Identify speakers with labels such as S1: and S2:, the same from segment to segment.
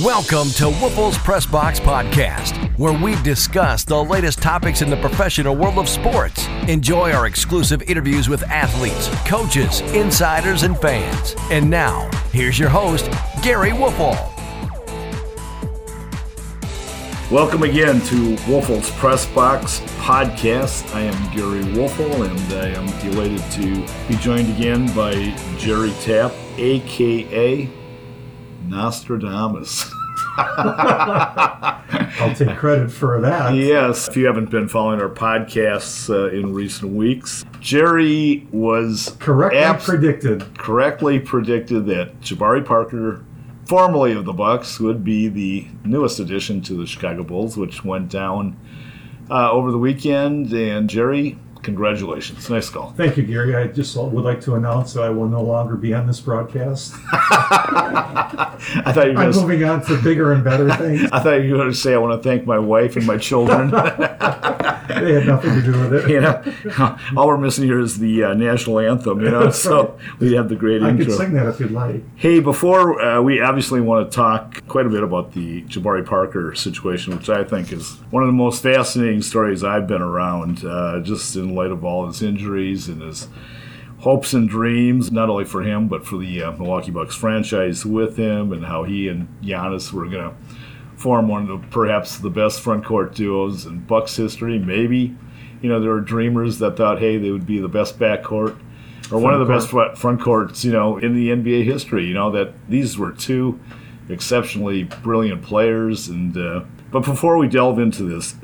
S1: Welcome to Woelfel's Press Box Podcast, where we discuss the latest topics in the professional world of sports. Enjoy our exclusive interviews with athletes, coaches, insiders, and fans. And now, here's your host, Gary Woelfel.
S2: Welcome again to Woelfel's Press Box Podcast. I am Gary Woelfel, and I am delighted to be joined again by Jerry Tapp, aka Nostradamus.
S3: I'll take credit for that.
S2: yes, if you haven't been following our podcasts uh, in recent weeks, Jerry was
S3: Correctly
S2: abs-
S3: predicted.
S2: correctly predicted that Jabari Parker, formerly of the Bucks, would be the newest addition to the Chicago Bulls, which went down uh, over the weekend. And Jerry, congratulations, nice call.
S3: Thank you, Gary. I just would like to announce that I will no longer be on this broadcast.
S2: I thought you were
S3: I'm
S2: going to.
S3: moving on to bigger and better things.
S2: I thought you were going to say I want to thank my wife and my children.
S3: They had nothing to do with it.
S2: you know, all we're missing here is the uh, national anthem. You know, so we have the great
S3: I
S2: intro.
S3: could sing that if you'd like.
S2: Hey, before uh, we obviously want to talk quite a bit about the Jabari Parker situation, which I think is one of the most fascinating stories I've been around, uh, just in light of all his injuries and his hopes and dreams, not only for him, but for the uh, Milwaukee Bucks franchise with him, and how he and Giannis were going to form one of the, perhaps the best front court duos in Bucks history. Maybe, you know, there were dreamers that thought, hey, they would be the best backcourt or one of the best front, front courts, you know, in the NBA history. You know that these were two exceptionally brilliant players. And uh, but before we delve into this,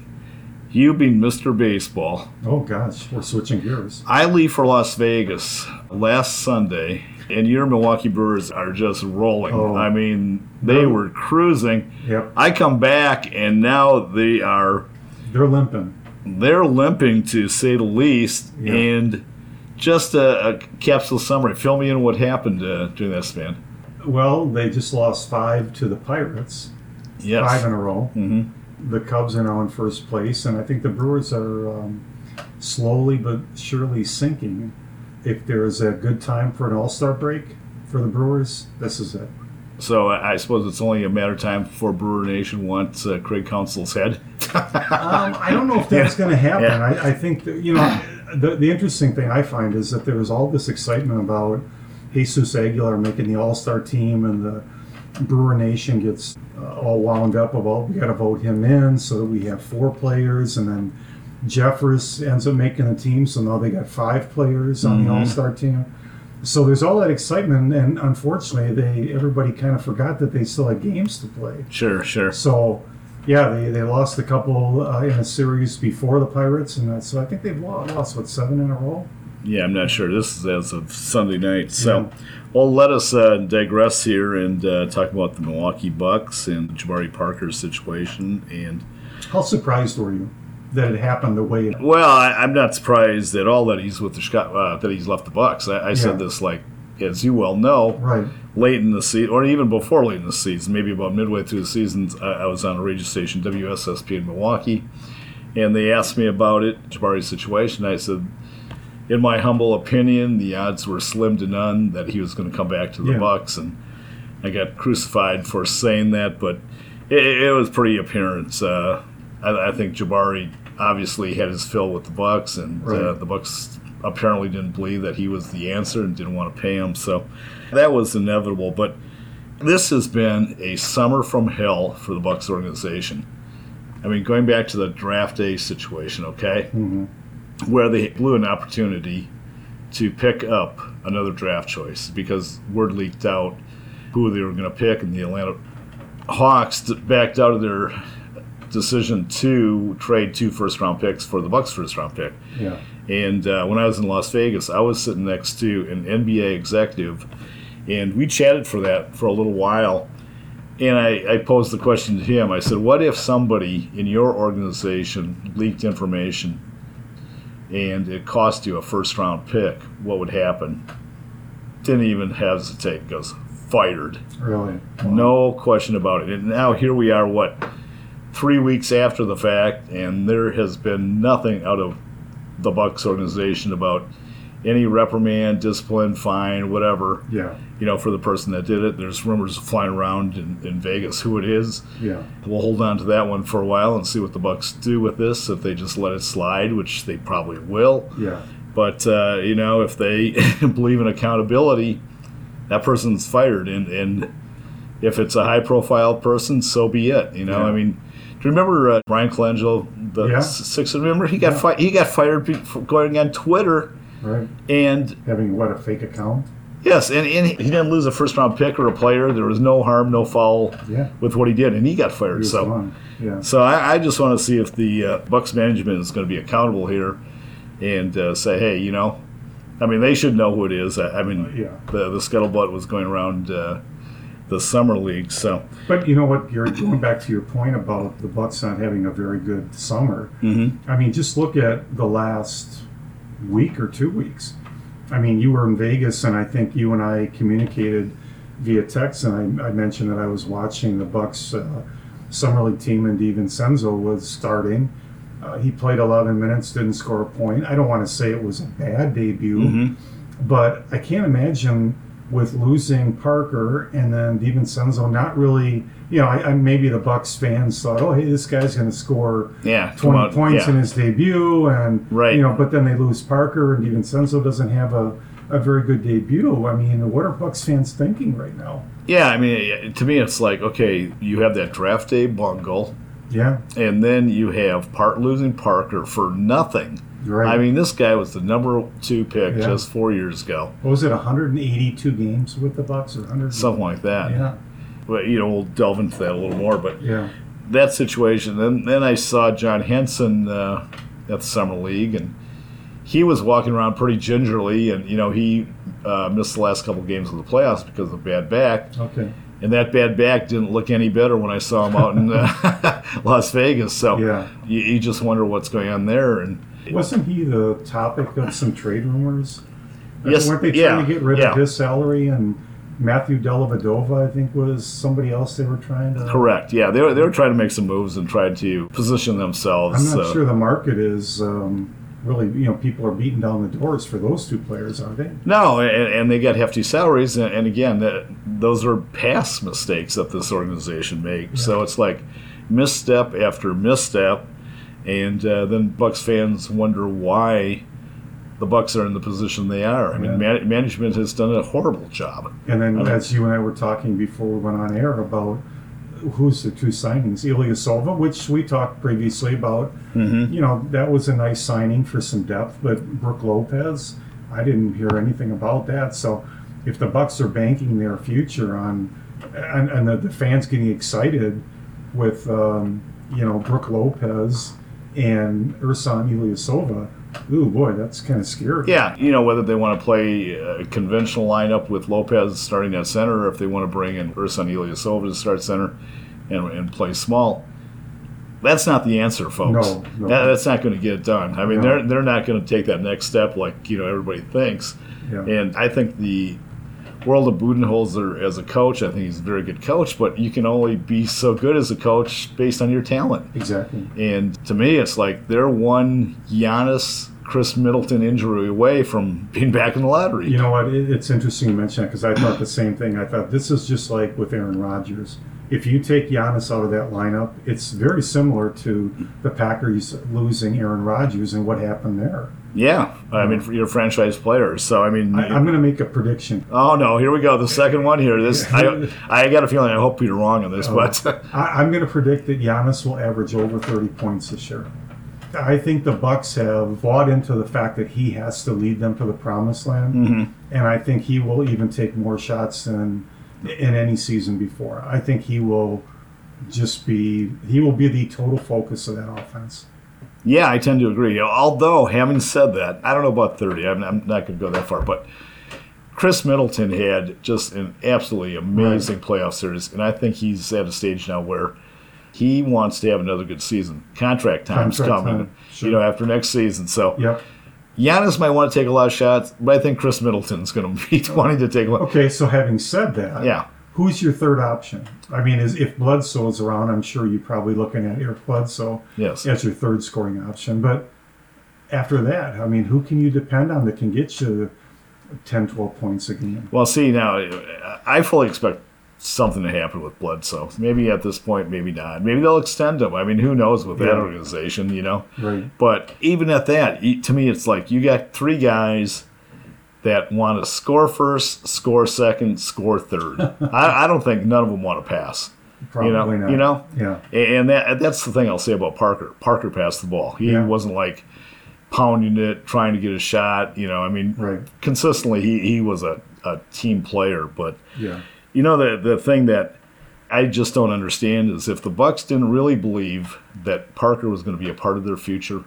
S2: you being Mr. Baseball,
S3: Oh gosh, we're switching gears.
S2: I leave for Las Vegas last Sunday, and your Milwaukee Brewers are just rolling.
S3: Oh.
S2: I mean, they
S3: No.
S2: were cruising.
S3: Yep,
S2: I come back, and now they are
S3: they're limping.
S2: they're limping to say the least.
S3: Yeah.
S2: And just a, a capsule summary. Fill me in what happened uh, during that span.
S3: Well, they just lost five to the Pirates,
S2: Yes.
S3: five in a row.
S2: hmm
S3: The Cubs are now in first place, and I think the Brewers are um, slowly but surely sinking. If there is a good time for an All Star break for the Brewers, this is it.
S2: So I suppose it's only a matter of time before Brewer Nation wants uh, Craig Counsell's head.
S3: Um, I don't know if that's going to happen.
S2: Yeah.
S3: I, I think that, you know the the interesting thing I find is that there was all this excitement about Jesus Aguilar making the All Star team, and the Brewer Nation gets uh, all wound up about we got to vote him in so that we have four players, and then Jeffress ends up making the team, so now they got five players on the
S2: Mhm.
S3: All Star team. So there's all that excitement, and unfortunately, they everybody kind of forgot that they still had games to play.
S2: Sure, sure.
S3: So, yeah, they, they lost a couple uh, in a series before the Pirates, and that, so I think they've lost, lost what seven in a row.
S2: Yeah, I'm not sure. This is as of Sunday night. So, well, let us uh, digress here and uh, talk about the Milwaukee Bucks and Jabari Parker's situation. And
S3: How surprised were you that it happened the way it?
S2: well, I, I'm not surprised at all that he's with the Chicago, uh, that he's left the Bucks. I, I said this like, as you well know,
S3: Right.
S2: late in the season, or even before late in the season, maybe about midway through the season, I, I was on a radio station, WSSP in Milwaukee, and they asked me about it, Jabari's situation. I said, in my humble opinion, the odds were slim to none that he was going to come back to the
S3: Yeah.
S2: Bucks, and I got crucified for saying that, but it, it was pretty apparent. Uh, I, I think Jabari obviously had his fill with the Bucks, and uh, the Bucks apparently didn't believe that he was the answer and didn't want to pay him. So that was inevitable. But this has been a summer from hell for the Bucks organization. I mean, going back to the draft day situation, okay,
S3: hmm
S2: where they blew an opportunity to pick up another draft choice because word leaked out who they were going to pick, and the Atlanta Hawks backed out of their decision to trade two first round picks for the Bucks first round pick.
S3: Yeah.
S2: And uh, when I was in Las Vegas, I was sitting next to an NBA executive, and we chatted for that for a little while. And I, I posed the question to him. I said, "What if somebody in your organization leaked information, and it cost you a first round pick? What would happen?" Didn't even hesitate. Goes fired.
S3: Really.
S2: No question about it. And now here we are, what, three weeks after the fact, and there has been nothing out of the Bucks organization about any reprimand, discipline, fine, whatever.
S3: Yeah.
S2: You know, for the person that did it. There's rumors flying around in, in Vegas who it is.
S3: Yeah.
S2: We'll hold on to that one for a while and see what the Bucks do with this. If they just let it slide, which they probably will.
S3: Yeah.
S2: But uh, you know, if they believe in accountability, that person's fired, and and if it's a high-profile person, so be it. You know,
S3: Yeah.
S2: I mean, do you remember uh, Bryan Colangelo, the
S3: Yeah.
S2: six? Remember he got
S3: Yeah.
S2: fi- he got fired for going on Twitter,
S3: Right.
S2: and
S3: Having what a fake account.
S2: Yes, and, and he didn't lose a first-round pick or a player. There was no harm, no foul
S3: Yeah.
S2: with what he did, and he got fired.
S3: was
S2: So.
S3: gone. Yeah.
S2: So I, I just want to see if the uh, Bucks management is going to be accountable here, and uh, say, hey, you know, I mean, they should know who it is. I, I mean,
S3: Yeah.
S2: the the scuttlebutt was going around uh, the summer league. So
S3: But you know what, Gary, going back to your point about the Bucks not having a very good summer, I mean, just look at the last week or two weeks. I mean, you were in Vegas, and I think you and I communicated via text, and I, I mentioned that I was watching the Bucks uh, summer league team, and DiVincenzo was starting. Uh, he played 11 minutes, didn't score a point. I don't want to say it was a bad debut, but I can't imagine with losing Parker and then DiVincenzo not really, you know, I, I, maybe the Bucks fans thought, oh, hey, this guy's going to score
S2: yeah,
S3: 20
S2: come on,
S3: points
S2: yeah.
S3: in his debut, and
S2: Right.
S3: you know, but then they lose Parker, and DiVincenzo doesn't have a, a very good debut. I mean, what are Bucks fans thinking right now?
S2: yeah. I mean, to me, it's like okay, you have that draft day bungle,
S3: Yeah,
S2: and then you have part losing Parker for nothing.
S3: Right.
S2: I mean, this guy was the number two pick
S3: Yeah.
S2: just four years ago,
S3: what was it 182 games with the Bucks or 100?
S2: something like that.
S3: Yeah,
S2: But you know, we'll delve into that a little more. But
S3: yeah,
S2: that situation. Then then I saw John Henson uh, at the summer league, and he was walking around pretty gingerly, and you know he uh, missed the last couple of games of the playoffs because of bad back,
S3: okay,
S2: and that bad back didn't look any better when I saw him out in uh, Las Vegas. So
S3: Yeah.
S2: you, you just wonder what's going on there, and
S3: wasn't he the topic of some trade rumors?
S2: Yes,
S3: weren't they trying
S2: yeah,
S3: to get rid
S2: yeah.
S3: of his salary and Matthew Dellavedova? I think was somebody else they were trying to.
S2: correct, yeah, they were they were trying to make some moves and tried to position themselves.
S3: I'm not
S2: uh,
S3: sure the market is um, really. You know, people are beating down the doors for those two players, are they?
S2: No, and, and they got hefty salaries, and, and again, that, those are past mistakes that this organization makes. So it's like misstep after misstep, and uh, then Bucks fans wonder why the Bucks are in the position they are. I mean,
S3: Yeah.
S2: man, management has done a horrible job.
S3: And then,
S2: Okay.
S3: as you and I were talking before we went on air about who's the two signings, Ilyasova, which we talked previously about.
S2: Mm-hmm.
S3: You know, that was a nice signing for some depth, but Brook Lopez, I didn't hear anything about that. So, if the Bucks are banking their future on, and, and the, the fans getting excited with, um, you know, Brook Lopez and Ersan Ilyasova, ooh boy, that's kind of scary.
S2: Yeah, you know whether they want to play a conventional lineup with Lopez starting at center, or if they want to bring in Ersan Ilyasova to start center and, and play small. That's not the answer, folks.
S3: No, no.
S2: That- that's not going to get it done. I mean,
S3: No.
S2: they're they're not going to take that next step like you know everybody thinks.
S3: Yeah.
S2: And I think the world of Budenholzer as a coach, I think he's a very good coach, but you can only be so good as a coach based on your talent.
S3: Exactly.
S2: And to me, it's like they're one Giannis, Khris Middleton injury away from being back in the lottery.
S3: You know what? It's interesting you mention that because I thought the same thing. I thought this is just like with Aaron Rodgers. If you take Giannis out of that lineup, it's very similar to the Packers losing Aaron Rodgers and what happened there.
S2: yeah, I mean, for your franchise players. So I mean,
S3: I, I'm going to make a prediction.
S2: oh no, here we go, the second one here. This I, I got a feeling. I hope you're wrong on this, but
S3: I, I'm going to predict that Giannis will average over 30 points this year. I think the Bucks have bought into the fact that he has to lead them to the promised land,
S2: Mm-hmm.
S3: and I think he will even take more shots than in any season before. I think he will just be he will be the total focus of that offense.
S2: yeah, I tend to agree. Although having said that, I don't know about 30. I'm, I'm not going to go that far, but. Khris Middleton had just an absolutely amazing playoff series, and I think he's at a stage now where he wants to have another good season. Contract time's
S3: Contract
S2: coming,
S3: time, sure.
S2: you know, after next season. So
S3: Yep.
S2: Giannis might want to take a lot of shots, but I think Khris Middleton's going to be wanting to take a lot.
S3: Okay, so having said that,
S2: Yeah.
S3: who's your third option? I mean, is if Bledsoe's around, I'm sure you're probably looking at Eric Bledsoe
S2: Yes.
S3: as your third scoring option. But after that, I mean, who can you depend on that can get you 10, 12 points a game.
S2: Well, see now, I fully expect something to happen with Bledsoe. Maybe at this point, maybe not. Maybe they'll extend him. I mean, who knows with that
S3: Yeah.
S2: organization, you know?
S3: Right.
S2: But even at that, to me, it's like you got three guys that want to score first, score second, score third. I, I don't think none of them want to pass.
S3: Probably
S2: you know,
S3: not.
S2: you know,
S3: Yeah.
S2: and that that's the thing I'll say about Parker. Parker passed the ball. He
S3: Yeah.
S2: wasn't like pounding it, trying to get a shot. You know, I mean,
S3: Right.
S2: consistently he, he was a, a team player. But
S3: Yeah.
S2: You know, the the thing that I just don't understand is if the Bucks didn't really believe that Parker was going to be a part of their future,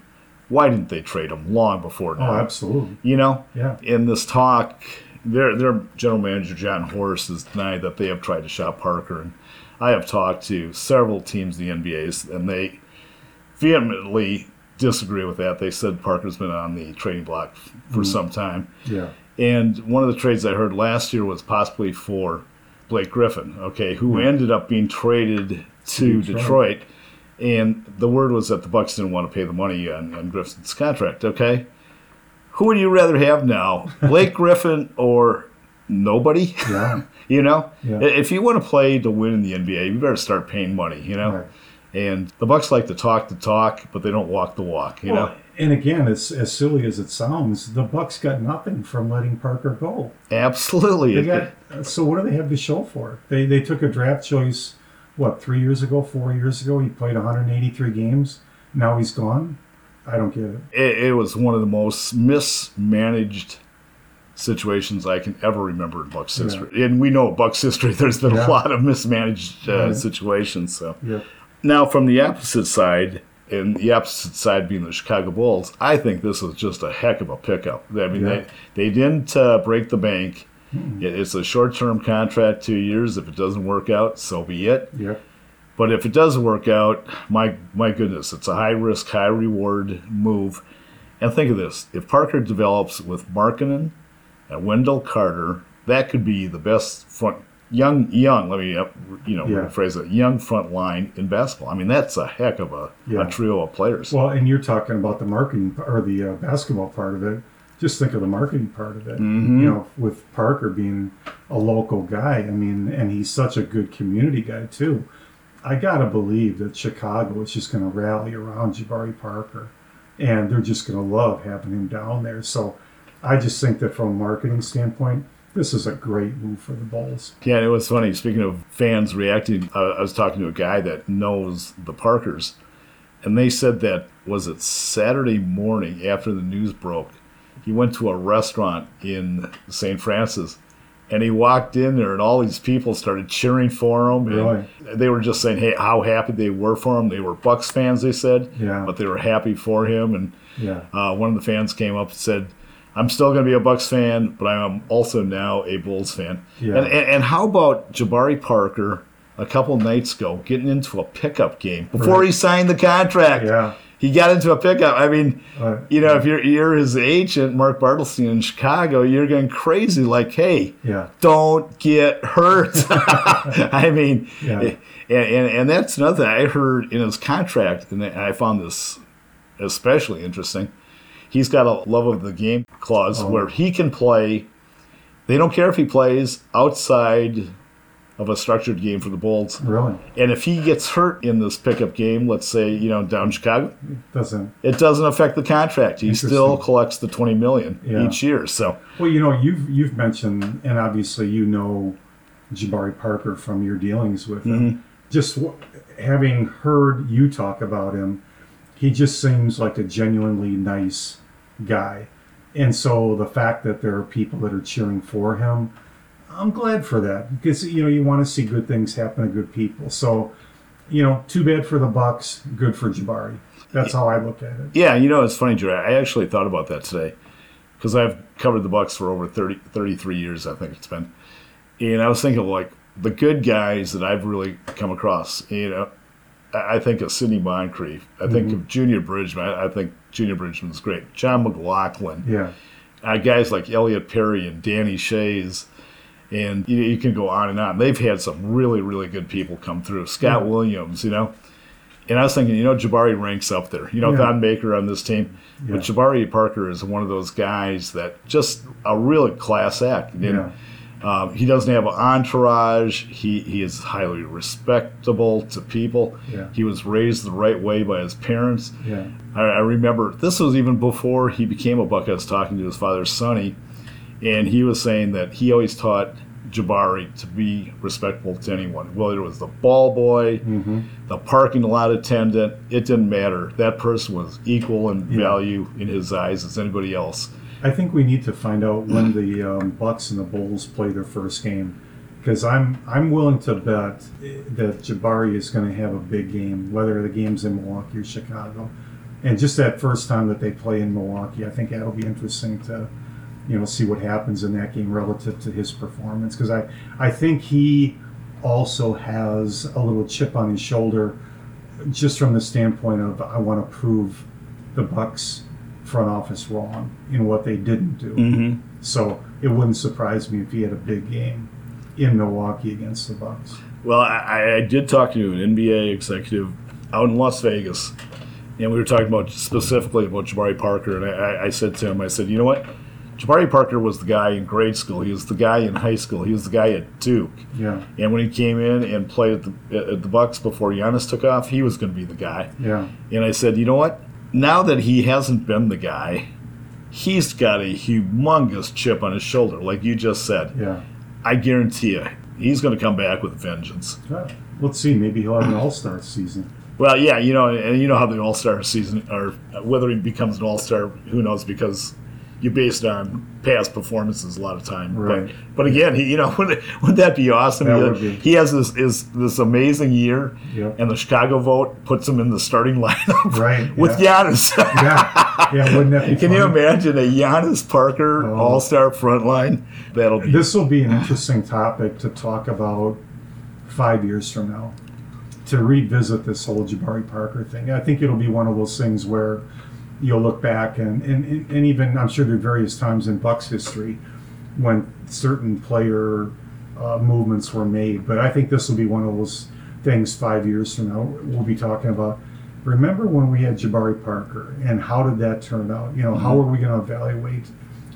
S2: why didn't they trade him long before now?
S3: Oh,
S2: now?
S3: absolutely.
S2: You know,
S3: Yeah.
S2: in this talk, their their general manager Jon Horst has denied that they have tried to shop Parker, and I have talked to several teams in the NBA, and they vehemently disagree with that. They said Parker's been on the trading block for mm-hmm. some time,
S3: Yeah.
S2: and one of the trades I heard last year was possibly for Blake Griffin, okay, who hmm. ended up being traded to
S3: Detroit.
S2: Detroit. And the word was that the Bucks didn't want to pay the money on, on Griffin's contract. Okay, who would you rather have now, Blake Griffin or nobody?
S3: Yeah.
S2: You know,
S3: Yeah.
S2: if you want to play to win in the NBA, you better start paying money. You know,
S3: Right.
S2: and the Bucks like to talk the talk, but they don't walk the walk. You
S3: Well,
S2: know,
S3: and again, as, as silly as it sounds, the Bucks got nothing from letting Parker go.
S2: absolutely.
S3: They got so what do they have to show for it? They they took a draft choice, what three years ago, four years ago. He played 183 games. Now he's gone. I don't get it.
S2: it, it was one of the most mismanaged situations I can ever remember in Bucks
S3: Yeah.
S2: history. And we know Bucks history. There's been
S3: Yeah.
S2: a lot of mismanaged uh,
S3: Right.
S2: situations. So
S3: Yeah.
S2: now, from the opposite side, and the opposite side being the Chicago Bulls, I think this is just a heck of a pickup. I mean,
S3: Yeah.
S2: they they didn't uh, break the bank. It- It's a short-term contract, two years. If it doesn't work out, so be it.
S3: Yeah.
S2: But if it does work out, my my goodness, it's a high risk, high reward move. And think of this: if Parker develops with Markkanen and Wendell Carter, that could be the best front young young. Let me uh, you know
S3: Yeah.
S2: rephrase it: young front line in basketball. I mean, that's a heck of a,
S3: Yeah.
S2: a trio of players.
S3: Well, and you're talking about the marketing or the uh, basketball part of it. Just think of the marketing part of it.
S2: Mm-hmm.
S3: You know, with Parker being a local guy, I mean, and he's such a good community guy too. I gotta believe that Chicago is just going to rally around Jabari Parker, and they're just going to love having him down there. So, I just think that from a marketing standpoint, this is a great move for the Bulls.
S2: Yeah, it was funny. Speaking of fans reacting, I was talking to a guy that knows the Parkers, and they said that was it Saturday morning after the news broke. He went to a restaurant in St. Francis, and he walked in there, and all these people started cheering for him.
S3: Really?
S2: They were just saying, "Hey, how happy they were for him." They were Bucks fans, they said,
S3: Yeah.
S2: but they were happy for him. And
S3: Yeah.
S2: uh, one of the fans came up and said, "I'm still going to be a Bucks fan, but I am also now a Bulls fan."
S3: Yeah.
S2: And, and and how about Jabari Parker a couple nights ago getting into a pickup game before
S3: Right.
S2: he signed the contract?
S3: Yeah.
S2: He got into a pickup. I mean,
S3: Uh,
S2: you know, if you're you're his agent, Mark Bartelstein in Chicago, you're going crazy. Like, hey,
S3: Yeah.
S2: don't get hurt. I mean,
S3: Yeah.
S2: and, and and that's another thing I heard in his contract, and I found this especially interesting. He's got a love of the game clause
S3: Oh.
S2: where he can play. They don't care if he plays outside of a structured game for the Bulls.
S3: Really
S2: And if he gets hurt in this pickup game, let's say, you know, down Chicago,
S3: doesn't.
S2: it doesn't affect the contract. He still collects the 20 million
S3: Yeah.
S2: each year. So,
S3: Well, you know, you've you've mentioned, and obviously you know Jabari Parker from your dealings with him. Mm-hmm. Just w- having heard you talk about him, he just seems like a genuinely nice guy. And so the fact that there are people that are cheering for him, I'm glad for that because you know you want to see good things happen to good people. So, you know, too bad for the Bucks, good for Jabari. That's how I look at it.
S2: yeah, you know, it's funny, Jerry. I actually thought about that today because I've covered the Bucks for over 30, 33 years, I think it's been. And I was thinking like the good guys that I've really come across. You know, I think of Sidney Moncrief. I think of Junior Bridgeman. I think Junior Bridgeman's great. Jon McGlocklin.
S3: Yeah,
S2: uh, guys like Elliot Perry and Danny Schayes, and you, you can go on and on. They've had some really, really good people come through. Scott
S3: Yeah.
S2: Williams, you know, And I was thinking, you know, Jabari ranks up there. You know,
S3: Yeah.
S2: Thon Maker on this team.
S3: Yeah.
S2: But Jabari Parker is one of those guys that just a really class act. And,
S3: Yeah.
S2: Um, he doesn't have an entourage. He, he is highly respectable to people.
S3: Yeah.
S2: He was raised the right way by his parents.
S3: Yeah.
S2: I, I remember this was even before he became a Buck. I was talking to his father, Sonny, and he was saying that he always taught Jabari to be respectful to anyone, whether it was the ball boy,
S3: Mm-hmm.
S2: the parking lot attendant. It didn't matter. That person was equal in
S3: Yeah.
S2: value in his eyes as anybody else.
S3: I think we need to find out when the um, Bucks and the Bulls play their first game, because I'm I'm willing to bet that Jabari is going to have a big game, whether the game's in Milwaukee or Chicago, and just that first time that they play in Milwaukee, I think that'll be interesting to, you know, see what happens in that game relative to his performance, because I I think he also has a little chip on his shoulder, just from the standpoint of I want to prove the Bucks front office wrong in what they didn't do.
S2: Mm-hmm.
S3: So it wouldn't surprise me if he had a big game in Milwaukee against the Bucks.
S2: Well, I, I did talk to an NBA executive out in Las Vegas, and we were talking about specifically about Jabari Parker. And I, I said to him, I said, you know what? Jabari Parker was the guy in grade school. He was the guy in high school. He was the guy at Duke.
S3: Yeah,
S2: And when he came in and played at the, at the Bucks before Giannis took off, he was going to be the guy.
S3: yeah,
S2: And I said, you know what? Now that he hasn't been the guy, he's got a humongous chip on his shoulder, like you just said.
S3: yeah.
S2: I guarantee you, he's going to come back with vengeance.
S3: Well, Let's see. Maybe he'll have an All Star season.
S2: Well, yeah, you know, and you know how the All Star season, or whether he becomes an All Star, who knows? Because you base it on past performances a lot of time.
S3: Right.
S2: But, but again, he, you know, wouldn't, wouldn't that be awesome?
S3: That
S2: he,
S3: would be.
S2: he has this is this amazing year,
S3: Yep.
S2: and the Chicago vote puts him in the starting lineup
S3: Right,
S2: with
S3: yeah.
S2: Giannis.
S3: Yeah, yeah. Wouldn't that be?
S2: Can you imagine a Giannis Parker
S3: Oh.
S2: All Star front line? That'll be
S3: This will be an interesting topic to talk about five years from now. To revisit this whole Jabari Parker thing, I think it'll be one of those things where you'll look back and, and, and even I'm sure there are various times in Bucks history when certain player uh, movements were made. But I think this will be one of those things five years from now we'll be talking about. Remember when we had Jabari Parker and how did that turn out? You know, how are we going to evaluate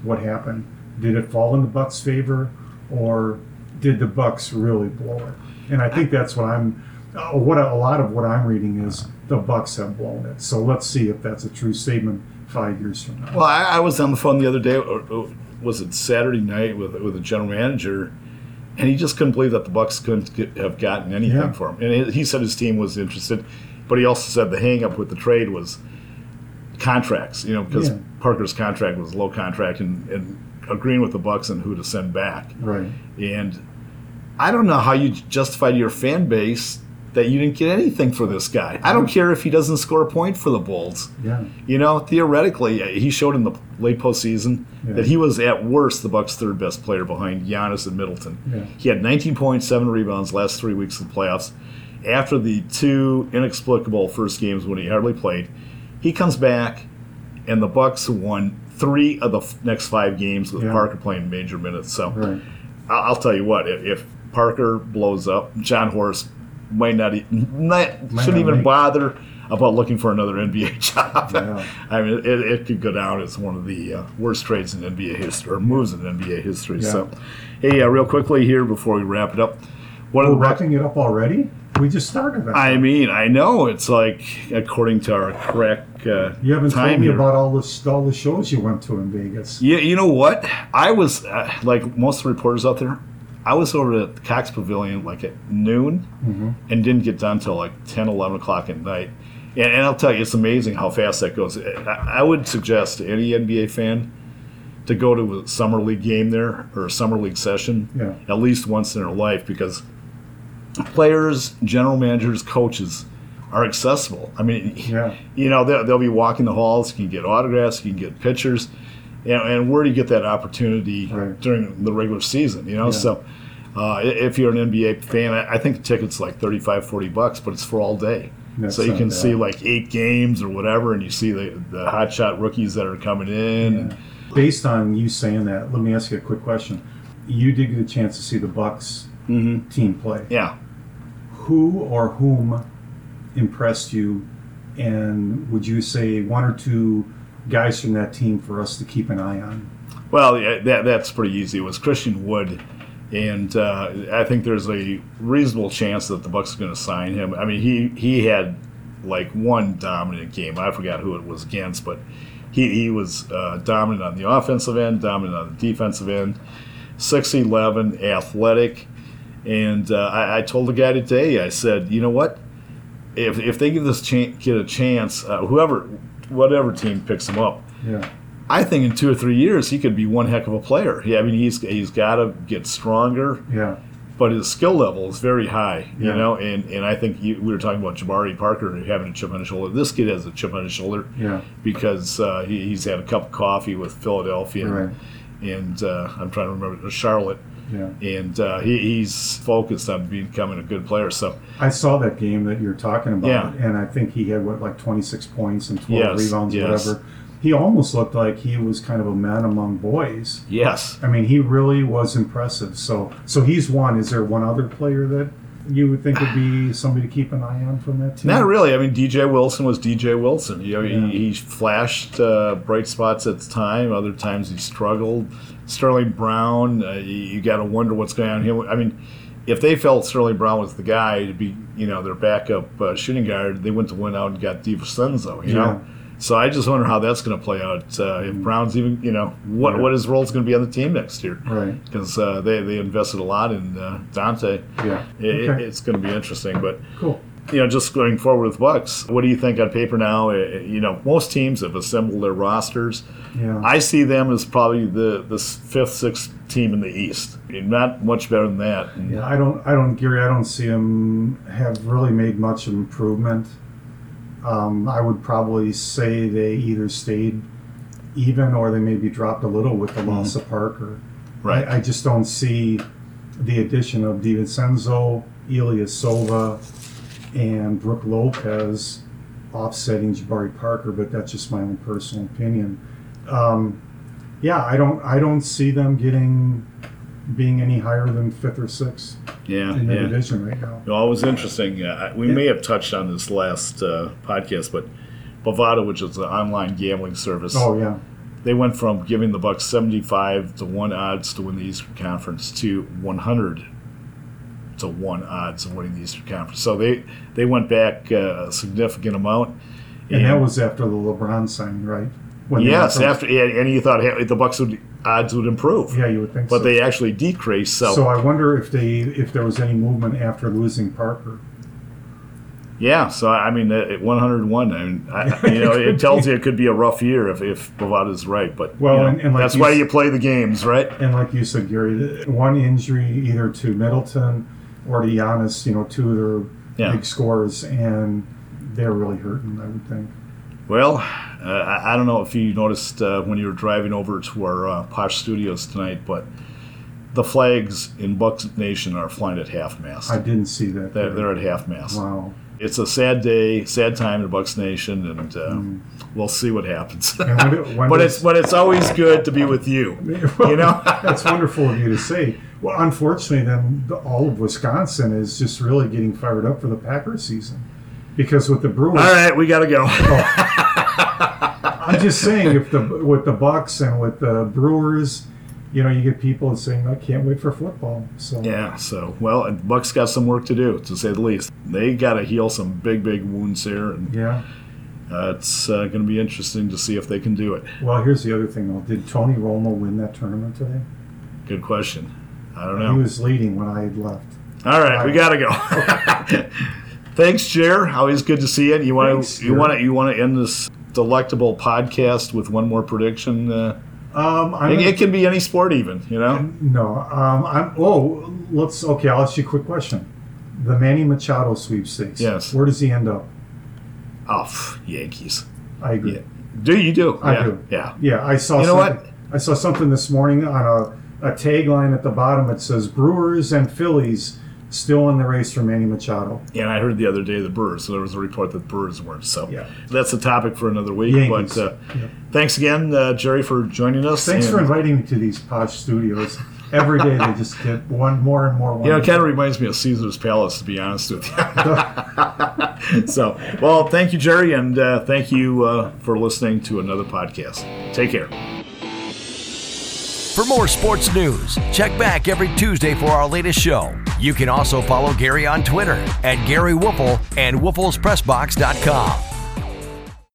S3: what happened? Did it fall in the Bucks' favor, or did the Bucks really blow it? And I think that's what I'm. Uh, what a lot of what I'm reading is the Bucks have blown it. So let's see if that's a true statement five years from now.
S2: Well, I, I was on the phone the other day. Or, or was it Saturday night with with a general manager, and he just couldn't believe that the Bucks couldn't get, have gotten anything
S3: Yeah.
S2: for him. And he- said his team was interested, but he also said the hang up with the trade was contracts. You know, because
S3: Yeah.
S2: Parker's contract was low contract, and, and agreeing with the Bucks and who to send back.
S3: right.
S2: And I don't know how you justify to your fan base that you didn't get anything for this guy. I don't care if he doesn't score a point for the Bulls.
S3: Yeah.
S2: You know, theoretically, he showed in the late postseason
S3: Yeah.
S2: that he was at worst the Bucks' third best player behind Giannis and Middleton.
S3: Yeah.
S2: He had 19 points, seven rebounds last three weeks of the playoffs. After the two inexplicable first games when he hardly played, he comes back, and the Bucks won three of the f- next five games with
S3: Yeah.
S2: Parker playing major minutes. So
S3: Right.
S2: I'll, I'll tell you what, if, if Parker blows up, Jon Horst might not, e- not
S3: Might
S2: shouldn't
S3: not
S2: even
S3: make-
S2: bother about looking for another NBA job.
S3: Yeah.
S2: I mean, it, it could go down as one of the uh, worst trades in NBA history or moves in NBA history.
S3: Yeah.
S2: So, hey, uh, real quickly here before we wrap it up, one of
S3: We're
S2: the
S3: wrapping it up already. We just started. That.
S2: I mean, I know it's like according to our correct uh,
S3: you haven't told me
S2: here.
S3: about all the all the shows you went to in Vegas.
S2: Yeah, you know what? I was uh, like most of reporters out there. I was over at the Cox Pavilion like at noon
S3: Mm-hmm.
S2: and didn't get done till like 10, 11 o'clock at night. And, and I'll tell you, it's amazing how fast that goes. I, I would suggest to any NBA fan to go to a summer league game there or a summer league session
S3: Yeah.
S2: at least once in their life because players, general managers, coaches are accessible. I mean,
S3: Yeah.
S2: you know, they'll, they'll be walking the halls. You can get autographs. You can get pictures. And, and where do you get that opportunity
S3: Right.
S2: during the regular season? You know,
S3: Yeah.
S2: so uh, if you're an NBA fan, I, think the ticket's like 35, 40 bucks, but it's for all day.
S3: That's
S2: so you can see like eight games or whatever, and you see the, the hot shot rookies that are coming in.
S3: Yeah. Based on you saying that, let me ask you a quick question. You did get a chance to see the Bucks
S2: Mm-hmm.
S3: team play.
S2: Yeah.
S3: Who or whom impressed you? And would you say one or two guys from that team for us to keep an eye on?
S2: Well, yeah, that, that's pretty easy. It was Christian Wood, and uh, I think there's a reasonable chance that the Bucks are going to sign him. I mean, he he had like one dominant game. I forgot who it was against, but he, he was uh, dominant on the offensive end, dominant on the defensive end. 6'11", athletic. And uh, I, I, told the guy today, I said, you know what? If, if they give this ch- kid a chance, uh, whoever, whatever team picks him up,
S3: yeah.
S2: I think in two or three years he could be one heck of a player. Yeah, I mean he's he's got to get stronger.
S3: Yeah.
S2: But his skill level is very high, you know, and, and I think you, we were talking about Jabari Parker having a chip on his shoulder. This kid has a chip on his shoulder
S3: Yeah.
S2: because uh, he, he's had a cup of coffee with Philadelphia
S3: Right.
S2: and uh, I'm trying to remember Charlotte,
S3: Yeah.
S2: and uh, he, he's focused on becoming a good player. So
S3: I saw that game that you're talking about,
S2: Yeah.
S3: and I think he had what like 26 points and 12
S2: Yes,
S3: rebounds, or
S2: yes.
S3: whatever. He almost looked like he was kind of a man among boys.
S2: yes,
S3: I mean, he really was impressive. So, so he's one. Is there one other player that you would think would be somebody to keep an eye on from that team?
S2: not really. I mean, DJ Wilson was DJ Wilson. You know,
S3: Yeah.
S2: he, he flashed uh, bright spots at the time. Other times he struggled. Sterling Brown, uh, you, you got to wonder what's going on here. I mean. If they felt Sterling Brown was the guy to be, you know, their backup uh, shooting guard, they went to win out and got DiVincenzo, you
S3: Yeah.
S2: know. So I just wonder how that's going to play out. Uh, if Brown's even, you know, what
S3: Yeah.
S2: what his role is going to be on the team next year.
S3: Right.
S2: Because uh, they they invested a lot in uh, Donte.
S3: Yeah.
S2: It,
S3: Okay.
S2: it's going to be interesting, but
S3: Cool.
S2: you know, just going forward with Bucks, what do you think on paper now? Uh, You know, most teams have assembled their rosters.
S3: Yeah.
S2: I see them as probably the the fifth, sixth team in the East. Not much better than that.
S3: Yeah, I don't, I don't, Gary, I don't see them have really made much improvement. Um, I would probably say they either stayed even or they maybe dropped a little with the loss of Parker.
S2: Right.
S3: I, I just don't see the addition of DiVincenzo, Ilyasova, and Brook Lopez offsetting Jabari Parker, but that's just my own personal opinion. Um, yeah, I don't, I don't see them getting being any higher than fifth or sixth
S2: yeah,
S3: in the
S2: yeah.
S3: division right now.
S2: Well, it was interesting. Uh, we may have touched on this last uh, podcast, but Bovada, which is an online gambling service,
S3: Oh yeah,
S2: they went from giving the Bucks 75 to 1 odds to win the Eastern Conference to 100 to 1 odds of winning the Eastern Conference. So they, they went back uh, a significant amount.
S3: and that was after the LeBron signing, right? When
S2: yes, after and and you thought hey, the Bucks would odds would improve,
S3: yeah, you would think
S2: but
S3: so.
S2: they actually decrease. So,
S3: so I wonder if they if there was any movement after losing Parker.
S2: yeah, so I mean at 101. I mean, I, you know, it tells you it could be a rough year if if Bovada's right. But
S3: Well,
S2: you know,
S3: and- and like
S2: that's
S3: you
S2: why you play the games, right?
S3: And like you said, Gary, one injury either to Middleton or to Giannis, you know, two of their
S2: Yeah.
S3: big scores, and they're really hurting. I would think.
S2: Well, uh, I, I don't know if you noticed uh, when you were driving over to our uh, Posh Studios tonight, but the flags in Bucks Nation are flying at half mast.
S3: I didn't see that.
S2: They're, they're at half mast.
S3: wow.
S2: It's a sad day, sad time in Bucks Nation, and uh, we'll see what happens.
S3: Mm. When do- when
S2: but it's but it's always good to be with you. You know.
S3: that's wonderful of you to say. Well, unfortunately, then all of Wisconsin is just really getting fired up for the Packers season because with the Brewers,
S2: All right, we got to go.
S3: I'm just saying if the with the Bucks and with the Brewers, you know, you get people saying I can't wait for football. So
S2: Yeah, so well, and Bucks got some work to do, to say the least. They got to heal some big, big wounds here, and
S3: yeah.
S2: uh, it's uh, going to be interesting to see if they can do it.
S3: Well, here's the other thing though. Did Tony Romo win that tournament today?
S2: Good question. I don't know.
S3: He was leading when I had left.
S2: All right, we got to go. Thanks, Jer. Always good to see you. You want
S3: Thanks,
S2: to you want to you want to end this delectable podcast with one more prediction. Uh,
S3: Um,
S2: it, can be any sport, even. You know.
S3: no. Um, I'm. Oh, let's. Okay, I'll ask you a quick question. The Manny Machado sweepstakes.
S2: Yes.
S3: Where does he end up?
S2: Oh, Yankees.
S3: I agree.
S2: Yeah. Do you do?
S3: I
S2: yeah.
S3: do.
S2: Yeah.
S3: Yeah, I saw.
S2: You know
S3: something, I saw something this morning on a, a tagline at the bottom. It says Brewers and Phillies still in the race for Manny Machado.
S2: And I heard the other day the Brewers. So there was a report that Brewers weren't. So
S3: Yeah.
S2: that's a topic for another week.
S3: Yankees.
S2: But uh,
S3: Yeah.
S2: thanks again, uh, Jerry, for joining us.
S3: Thanks for inviting me to these posh studios. every day they just get one more and more.
S2: You know, it kind of reminds me of Caesar's Palace, to be honest with you. so, well, thank you, Jerry, and uh, thank you uh, for listening to another podcast. Take care.
S1: For more sports news, check back every Tuesday for our latest show. You can also follow Gary on Twitter at Gary Woelfel and WoelfelsPressBox.com.